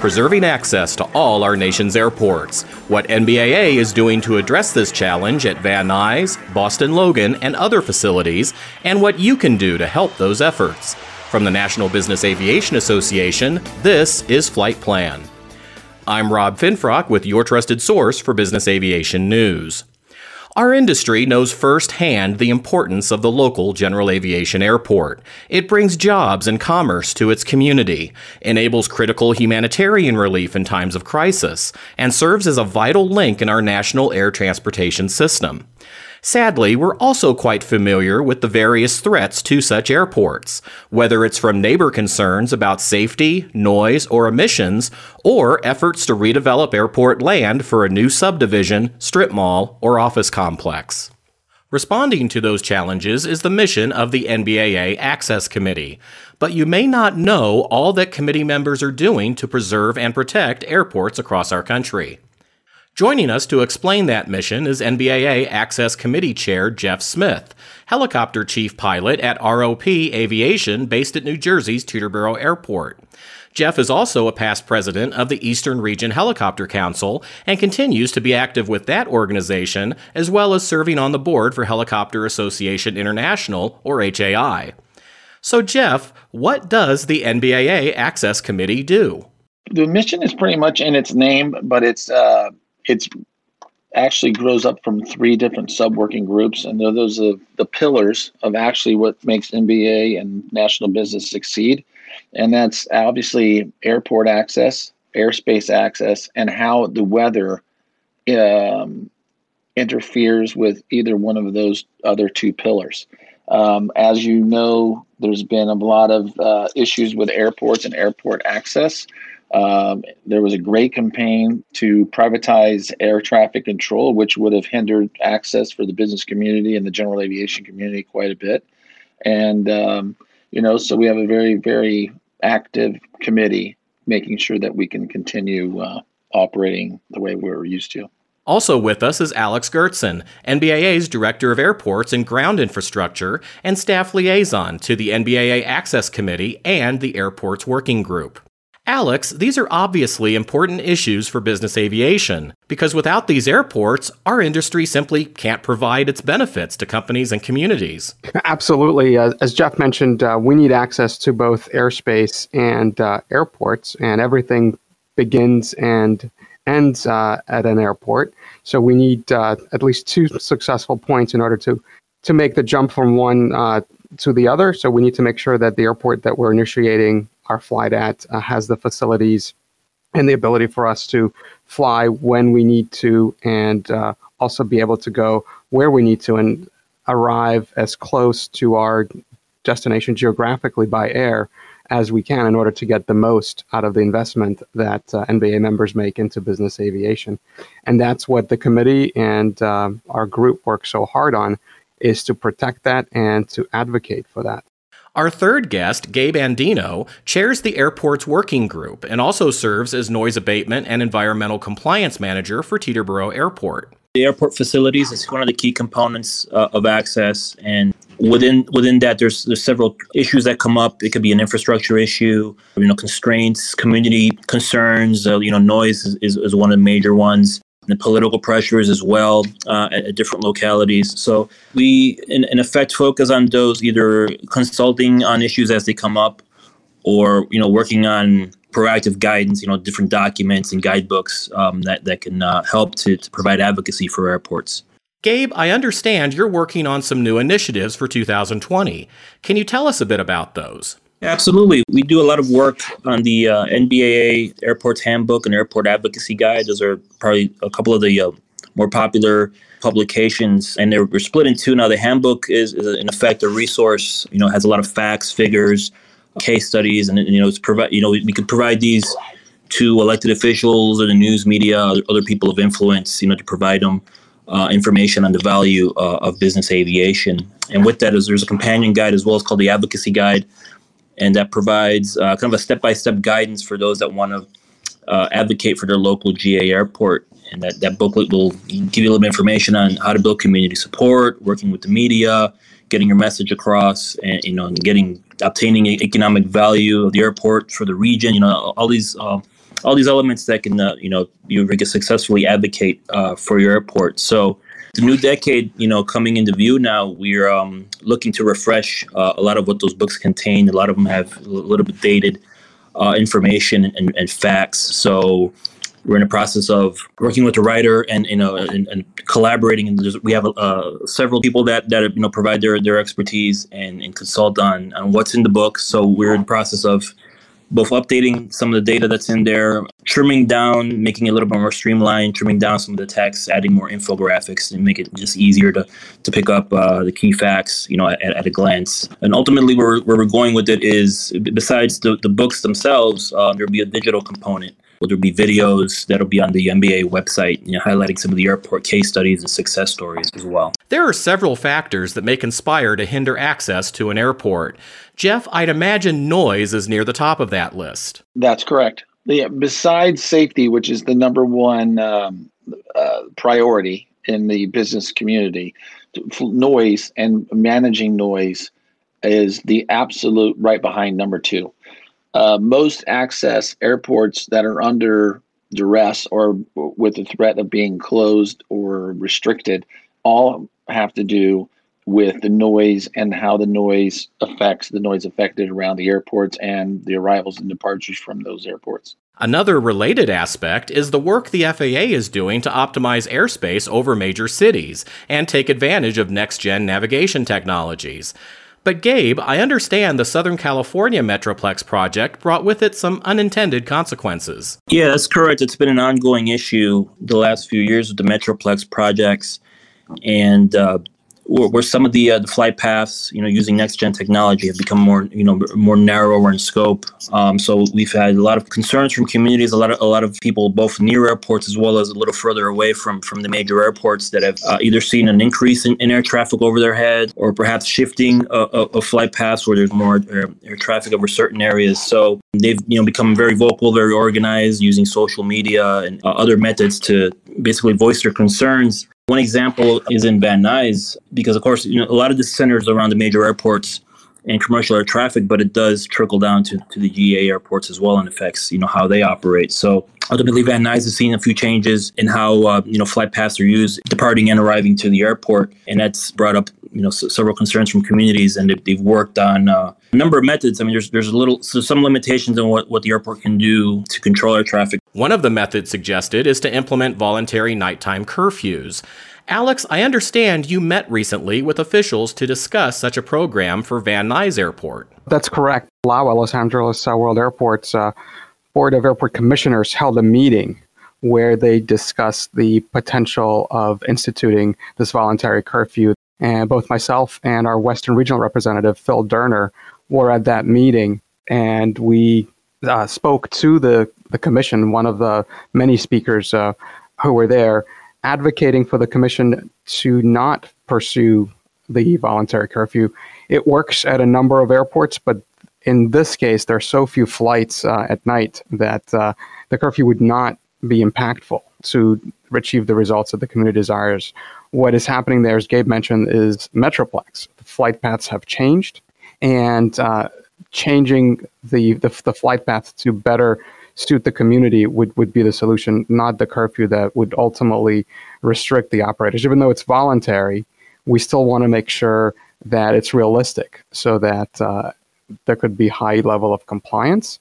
preserving access to all our nation's airports, what NBAA is doing to address this challenge at Van Nuys, Boston Logan, and other facilities, and what you can do to help those efforts. From the National Business Aviation Association, this is Flight Plan. I'm Rob Finfrock with your trusted source for business aviation news. Our industry knows firsthand the importance of the local general aviation airport. It brings jobs and commerce to its community, enables critical humanitarian relief in times of crisis, and serves as a vital link in our national air transportation system. Sadly, we're also quite familiar with the various threats to such airports, whether it's from neighbor concerns about safety, noise, or emissions, or efforts to redevelop airport land for a new subdivision, strip mall, or office complex. Responding to those challenges is the mission of the NBAA Access Committee, but you may not know all that committee members are doing to preserve and protect airports across our country. Joining us to explain that mission is NBAA Access Committee Chair Jeff Smith, helicopter chief pilot at ROP Aviation based at New Jersey's Teterboro Airport. Jeff is also a past president of the Eastern Region Helicopter Council and continues to be active with that organization, as well as serving on the board for Helicopter Association International, or HAI. So, Jeff, what does the NBAA Access Committee do? The mission is pretty much in its name, but it's uh, it's actually grows up from three different sub working groups, and those are the pillars of actually what makes NBAA and national business succeed. And that's obviously airport access, airspace access, and how the weather um, interferes with either one of those other two pillars. Um, as you know, there's been a lot of uh, issues with airports and airport access. Um, there was a great campaign to privatize air traffic control, which would have hindered access for the business community and the general aviation community quite a bit. And, um, you know, so we have a very, very active committee making sure that we can continue uh, operating the way we're used to. Also with us is Alex Gertsen, NBAA's Director of Airports and Ground Infrastructure and Staff Liaison to the NBAA Access Committee and the Airports Working Group. Alex, these are obviously important issues for business aviation because without these airports, our industry simply can't provide its benefits to companies and communities. Absolutely. Uh, as Jeff mentioned, uh, we need access to both airspace and uh, airports, and everything begins and ends uh, at an airport. So we need uh, at least two successful points in order to, to make the jump from one uh, to the other. So we need to make sure that the airport that we're initiating our flight at uh, has the facilities and the ability for us to fly when we need to and uh, also be able to go where we need to and arrive as close to our destination geographically by air as we can in order to get the most out of the investment that uh, NBAA members make into business aviation. And that's what the committee and uh, our group work so hard on is to protect that and to advocate for that. Our third guest, Gabe Andino, chairs the airport's working group and also serves as noise abatement and environmental compliance manager for Teterboro Airport. The airport facilities is one of the key components uh, of access, and within within that, there's there's several issues that come up. It could be an infrastructure issue, you know, constraints, community concerns. Uh, you know, noise is, is, is one of the major ones the political pressures as well uh, at, at, different localities. So we, in, in effect, focus on those either consulting on issues as they come up, or you know, working on proactive guidance. You know, different documents and guidebooks um, that that can uh, help to, to provide advocacy for airports. Gabe, I understand you're working on some new initiatives for 2020. Can you tell us a bit about those? Absolutely. We do a lot of work on the uh, NBAA Airports Handbook and Airport Advocacy Guide. Those are probably a couple of the uh, more popular publications, and they're, they're, split in two now. The handbook is, is, in effect, a resource. You know, has a lot of facts, figures, case studies, and you know, it's provide. You know, we, we could provide these to elected officials or the news media, other, other people of influence. You know, to provide them uh, information on the value uh, of business aviation. And with that, is there's a companion guide as well. It's called the Advocacy Guide and that provides uh, kind of a step-by-step guidance for those that want to uh, advocate for their local GA airport. And that, that booklet will give you a little information on how to build community support, working with the media, getting your message across, and you know, and getting obtaining economic value of the airport for the region. You know, all these uh, all these elements that can uh, you know you can successfully advocate uh, for your airport. So the new decade, you know, coming into view now, we're um, looking to refresh uh, a lot of what those books contain. A lot of them have a little bit dated uh, information and, and, facts. So we're in the process of working with the writer and you know and, and collaborating. And we have uh, several people that that you know provide their their expertise and, and consult on on what's in the book. So we're in the process of both updating some of the data that's in there, trimming down, making it a little bit more streamlined, trimming down some of the text, adding more infographics, and make it just easier to to pick up uh, the key facts, you know, at, at, a glance. And ultimately, where, where we're going with it is, besides the, the books themselves, uh, there'll be a digital component. There'll be videos that'll be on the NBAA website, you know, highlighting some of the airport case studies and success stories as well. There are several factors that may conspire to hinder access to an airport. Jeff, I'd imagine noise is near the top of that list. That's correct. Yeah, besides safety, which is the number one um, uh, priority in the business community, noise and managing noise is the absolute right behind number two uh, most access airports that are under duress or with the threat of being closed or restricted all have to do with the noise and how the noise affects the noise affected around the airports and the arrivals and departures from those airports. Another related aspect is the work the FAA is doing to optimize airspace over major cities and take advantage of next gen navigation technologies. But Gabe, I understand the Southern California Metroplex project brought with it some unintended consequences. Yeah, that's correct. It's been an ongoing issue the last few years with the Metroplex projects. And uh, where, some of the uh, the flight paths, you know, using next gen technology have become more, you know, more narrower in scope. Um, so we've had a lot of concerns from communities, a lot of a lot of people both near airports as well as a little further away from from the major airports that have uh, either seen an increase in, in, air traffic over their head or perhaps shifting of flight paths where there's more air, air traffic over certain areas. So they've you know become very vocal, very organized, using social media and uh, other methods to basically voice their concerns one example is in Van Nuys, because of course, you know, a lot of this centers around the major airports and commercial air traffic, but it does trickle down to, to the GA airports as well and affects, you know, how they operate. So ultimately, Van Nuys has seen a few changes in how, uh, you know, flight paths are used departing and arriving to the airport. And that's brought up, you know, s- several concerns from communities and they've, they've worked on uh, a number of methods. I mean, there's, there's a little, so some limitations on what, what the airport can do to control air traffic one of the methods suggested is to implement voluntary nighttime curfews. Alex, I understand you met recently with officials to discuss such a program for Van Nuys Airport. That's correct. LAWA, Los Angeles uh, World Airports uh, Board of Airport Commissioners held a meeting where they discussed the potential of instituting this voluntary curfew. And both myself and our Western Regional Representative, Phil Derner, were at that meeting. And we uh, spoke to the, the commission, one of the many speakers uh, who were there, advocating for the commission to not pursue the voluntary curfew. It works at a number of airports, but in this case, there are so few flights uh, at night that uh, the curfew would not be impactful to achieve the results that the community desires. What is happening there, as Gabe mentioned, is Metroplex. The flight paths have changed, and uh, changing the, the, the flight path to better suit the community would, would be the solution, not the curfew that would ultimately restrict the operators. Even though it's voluntary, we still want to make sure that it's realistic so that uh, there could be high level of compliance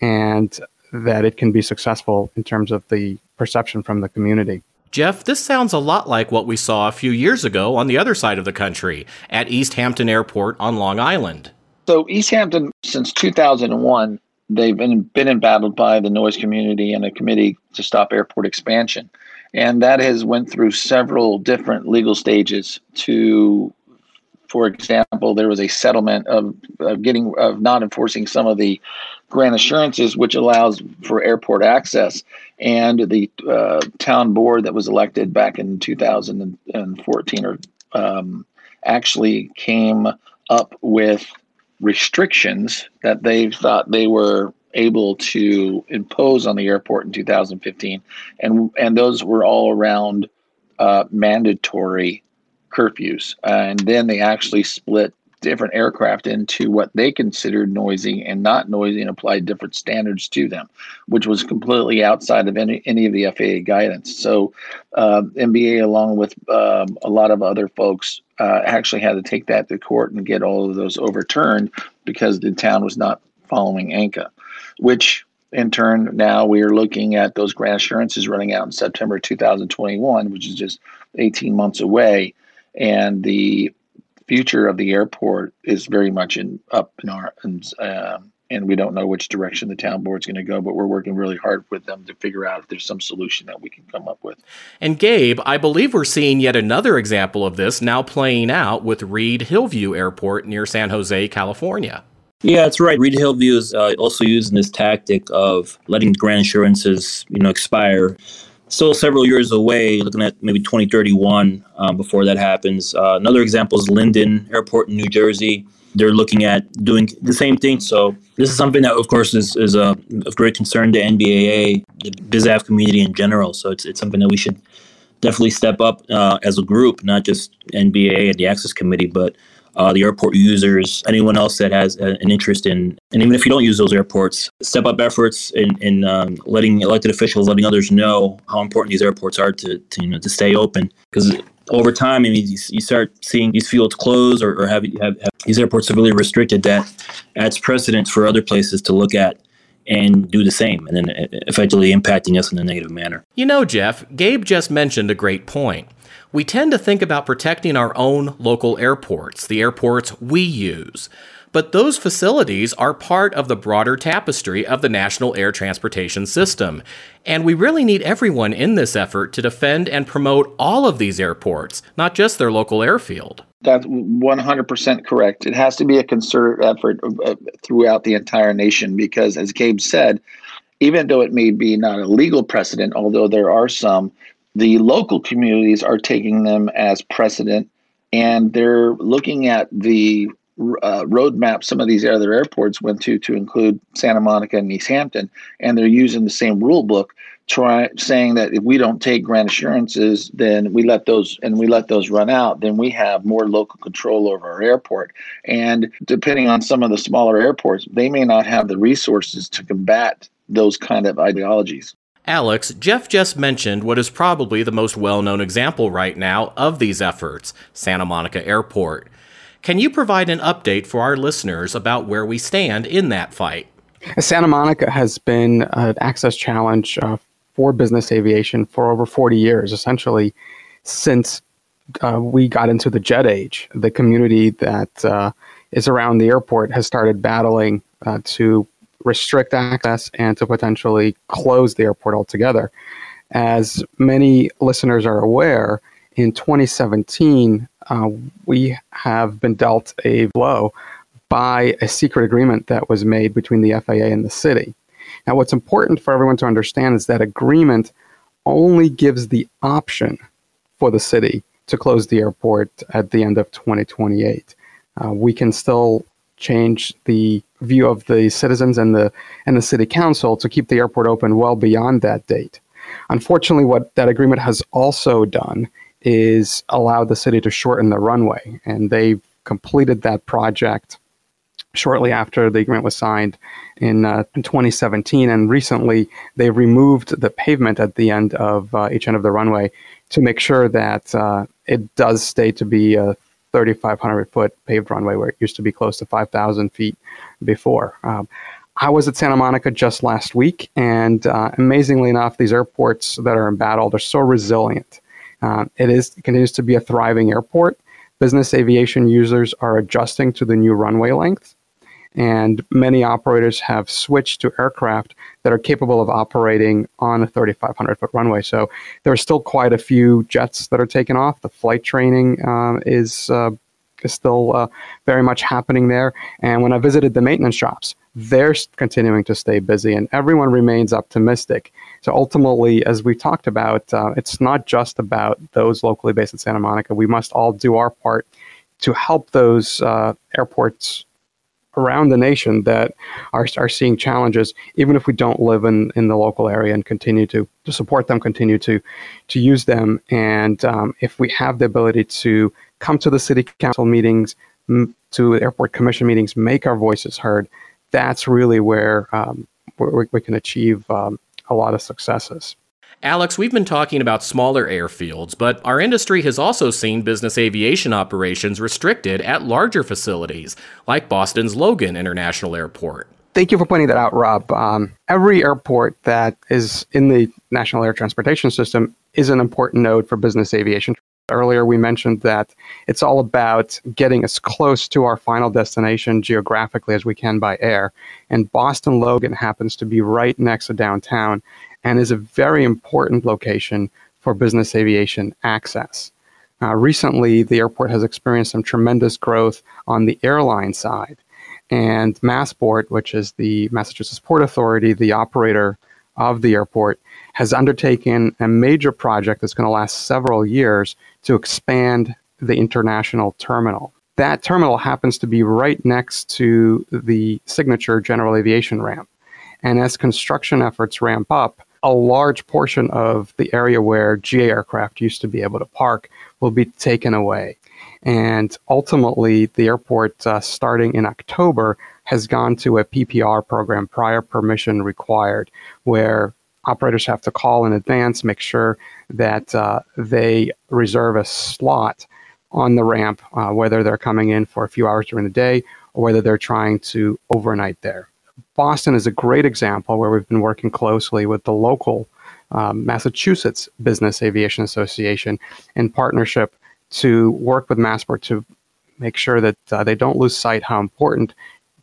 and that it can be successful in terms of the perception from the community. Jeff, this sounds a lot like what we saw a few years ago on the other side of the country at East Hampton Airport on Long Island. So East Hampton, since 2001, they've been, been embattled by the noise community and a committee to stop airport expansion. And that has went through several different legal stages to, for example, there was a settlement of, of getting of not enforcing some of the grant assurances, which allows for airport access. And the uh, town board that was elected back in 2014 or um, actually came up with restrictions that they thought they were able to impose on the airport in 2015, and and those were all around uh, mandatory curfews. And then they actually split different aircraft into what they considered noisy and not noisy and applied different standards to them, which was completely outside of any, any of the FAA guidance. So, uh, NBAA, along with um, a lot of other folks, uh, actually had to take that to court and get all of those overturned because the town was not following ANCA, which in turn now we are looking at those grant assurances running out in September 2021, which is just 18 months away. And the future of the airport is very much in up in our and, um, and we don't know which direction the town board's going to go but we're working really hard with them to figure out if there's some solution that we can come up with. And gabe i believe we're seeing yet another example of this now playing out with reed hillview airport near san jose california. Yeah, that's right. Reed Hillview is uh, also using this tactic of letting grant assurances, you know, expire still several years away, looking at maybe 2031 um, before that happens. Uh, another example is Linden Airport in New Jersey. They're looking at doing the same thing. So this is something that, of course, is, is a, of great concern to NBAA, the BizAv community in general. So it's, it's something that we should definitely step up uh, as a group, not just NBAA and the Access Committee, but uh, the airport users, anyone else that has a, an interest in, and even if you don't use those airports, step up efforts in, in um, letting elected officials, letting others know how important these airports are to, to you know to stay open. Because over time, I mean, you, you, start seeing these fields close or, or have, have, have these airports severely restricted. That adds precedent for other places to look at and do the same, and then effectively impacting us in a negative manner. You know, Jeff, Gabe just mentioned a great point we tend to think about protecting our own local airports, the airports we use. But those facilities are part of the broader tapestry of the national air transportation system. And we really need everyone in this effort to defend and promote all of these airports, not just their local airfield. That's 100% correct. It has to be a concerted effort uh, throughout the entire nation because, as Gabe said, even though it may be not a legal precedent, although there are some, the local communities are taking them as precedent and they're looking at the uh, roadmap some of these other airports went to to include Santa Monica and East Hampton, and they're using the same rule book, try saying that if we don't take grant assurances, then we let those and we let those run out, then we have more local control over our airport. And depending on some of the smaller airports, they may not have the resources to combat those kind of ideologies. Alex, Jeff just mentioned what is probably the most well known example right now of these efforts Santa Monica Airport. Can you provide an update for our listeners about where we stand in that fight? Santa Monica has been an access challenge uh, for business aviation for over 40 years, essentially since uh, we got into the jet age. The community that uh, is around the airport has started battling uh, to restrict access and to potentially close the airport altogether. As many listeners are aware, in 2017, uh, we have been dealt a blow by a secret agreement that was made between the FAA and the city. Now, what's important for everyone to understand is that agreement only gives the option for the city to close the airport at the end of 2028. Uh, we can still change the view of the citizens and the and the city council to keep the airport open well beyond that date. Unfortunately, what that agreement has also done is allow the city to shorten the runway, and they completed that project shortly after the agreement was signed in, uh, in 2017. And recently, they removed the pavement at the end of uh, each end of the runway to make sure that uh, it does stay to be a 3,500 foot paved runway where it used to be close to 5,000 feet before. Um, I was at Santa Monica just last week, and uh, amazingly enough, these airports that are embattled are so resilient. Uh, it is it continues to be a thriving airport. Business aviation users are adjusting to the new runway length, and many operators have switched to aircraft that are capable of operating on a 3,500 foot runway. So there are still quite a few jets that are taken off. The flight training um, is uh, is still uh, very much happening there. And when I visited the maintenance shops, they're continuing to stay busy, and everyone remains optimistic. So ultimately, as we talked about, uh, it's not just about those locally based in Santa Monica. We must all do our part to help those uh, airports around the nation that are, are seeing challenges, even if we don't live in, in the local area and continue to, to support them, continue to, to use them. And um, if we have the ability to come to the city council meetings, m- to airport commission meetings, make our voices heard, that's really where, um, we can achieve um, a lot of successes. Alex, we've been talking about smaller airfields, but our industry has also seen business aviation operations restricted at larger facilities, like Boston's Logan International Airport. Thank you for pointing that out, Rob. Um, every airport that is in the National Air Transportation System is an important node for business aviation. Earlier, we mentioned that it's all about getting as close to our final destination geographically as we can by air. And Boston Logan happens to be right next to downtown and is a very important location for business aviation access. Uh, recently, the airport has experienced some tremendous growth on the airline side. And Massport, which is the Massachusetts Port Authority, the operator of the airport, has undertaken a major project that's going to last several years to expand the international terminal. That terminal happens to be right next to the signature general aviation ramp. And as construction efforts ramp up, a large portion of the area where GA aircraft used to be able to park will be taken away. And ultimately, the airport, uh, starting in October, has gone to a PPR program, prior permission required, where operators have to call in advance, make sure that uh, they reserve a slot on the ramp, uh, whether they're coming in for a few hours during the day or whether they're trying to overnight there. Boston is a great example where we've been working closely with the local um, Massachusetts Business Aviation Association in partnership to work with Massport to make sure that uh, they don't lose sight how important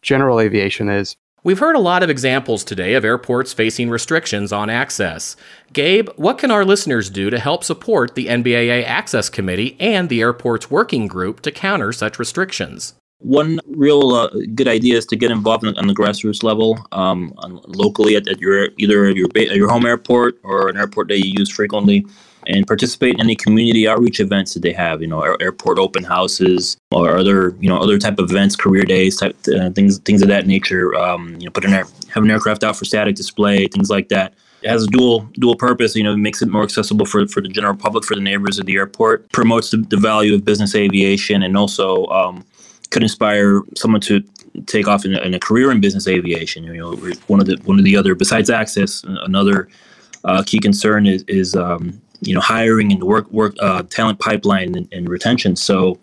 general aviation is. We've heard a lot of examples today of airports facing restrictions on access. Gabe, what can our listeners do to help support the NBAA Access Committee and the airport's working group to counter such restrictions? One real uh, good idea is to get involved on, the grassroots level, um, locally at, at, your either your your home airport or an airport that you use frequently and participate in any community outreach events that they have. You know, airport open houses or other you know other type of events, career days, type uh, things things of that nature. Um, you know, put an air, have an aircraft out for static display, things like that. It has a dual dual purpose. You know, makes it more accessible for, for the general public, for the neighbors of the airport, promotes the, the value of business aviation, and also um, could inspire someone to take off in a, in a, career in business aviation. You know, one of the one of the other besides access, another uh, key concern is is um, you know hiring and work work uh, talent pipeline and, and, retention. So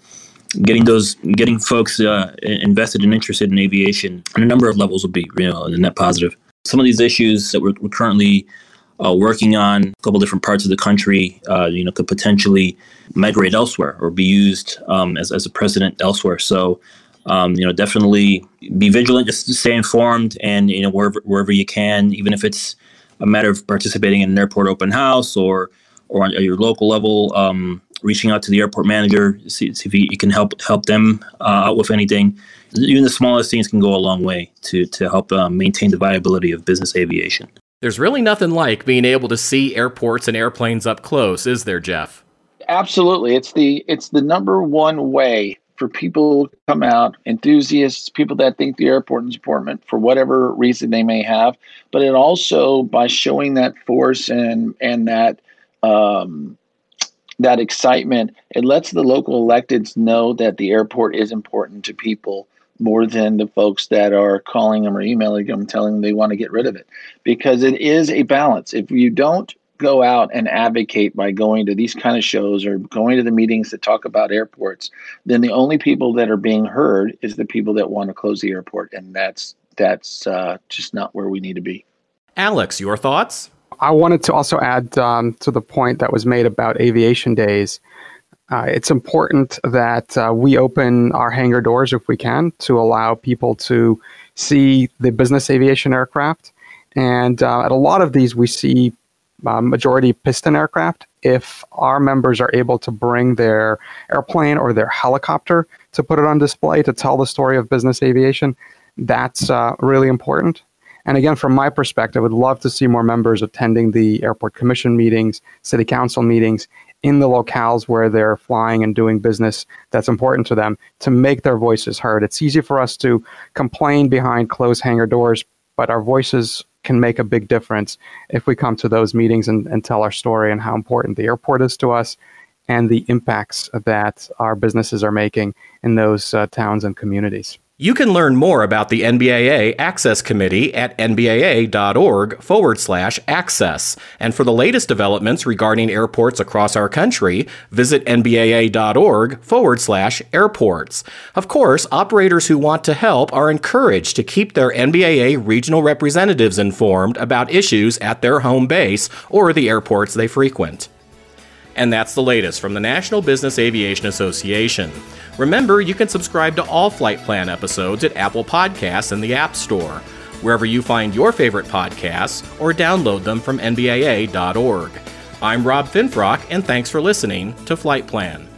getting those getting folks uh, invested and interested in aviation on a number of levels would be you know a net positive. Some of these issues that we're, we're currently uh, working on a couple different parts of the country, uh, you know, could potentially migrate elsewhere or be used um, as, as a precedent elsewhere. So, um, you know, definitely be vigilant, just stay informed, and you know, wherever wherever you can, even if it's a matter of participating in an airport open house or or on your local level, um, reaching out to the airport manager, see, see if you, you, can help help them uh, out with anything. Even the smallest things can go a long way to to help um, maintain the viability of business aviation. There's really nothing like being able to see airports and airplanes up close, is there, Jeff? Absolutely. It's the it's the number one way for people to come out, enthusiasts, people that think the airport is important for whatever reason they may have, but it also by showing that force and and that um, that excitement, it lets the local electeds know that the airport is important to people more than the folks that are calling them or emailing them telling them they want to get rid of it. Because it is a balance. If you don't go out and advocate by going to these kind of shows or going to the meetings that talk about airports then the only people that are being heard is the people that want to close the airport. And that's that's uh, just not where we need to be. Alex your thoughts i wanted to also add um, to the point that was made about aviation days uh, it's important that uh, we open our hangar doors if we can to allow people to see the business aviation aircraft. And uh, at a lot of these, we see uh, majority piston aircraft. If our members are able to bring their airplane or their helicopter to put it on display to tell the story of business aviation, that's uh, really important. And again, from my perspective, I would love to see more members attending the airport commission meetings, city council meetings, in the locales where they're flying and doing business that's important to them to make their voices heard. It's easy for us to complain behind closed hangar doors, but our voices can make a big difference if we come to those meetings and, and tell our story and how important the airport is to us and the impacts that our businesses are making in those uh, towns and communities. You can learn more about the NBAA Access Committee at nbaa.org forward slash access. And for the latest developments regarding airports across our country, visit nbaa.org forward slash airports. Of course, operators who want to help are encouraged to keep their NBAA regional representatives informed about issues at their home base or the airports they frequent. And that's the latest from the National Business Aviation Association. Remember, you can subscribe to all Flight Plan episodes at Apple Podcasts and the App Store, wherever you find your favorite podcasts, or download them from NBAA.org. I'm Rob Finfrock, and thanks for listening to Flight Plan.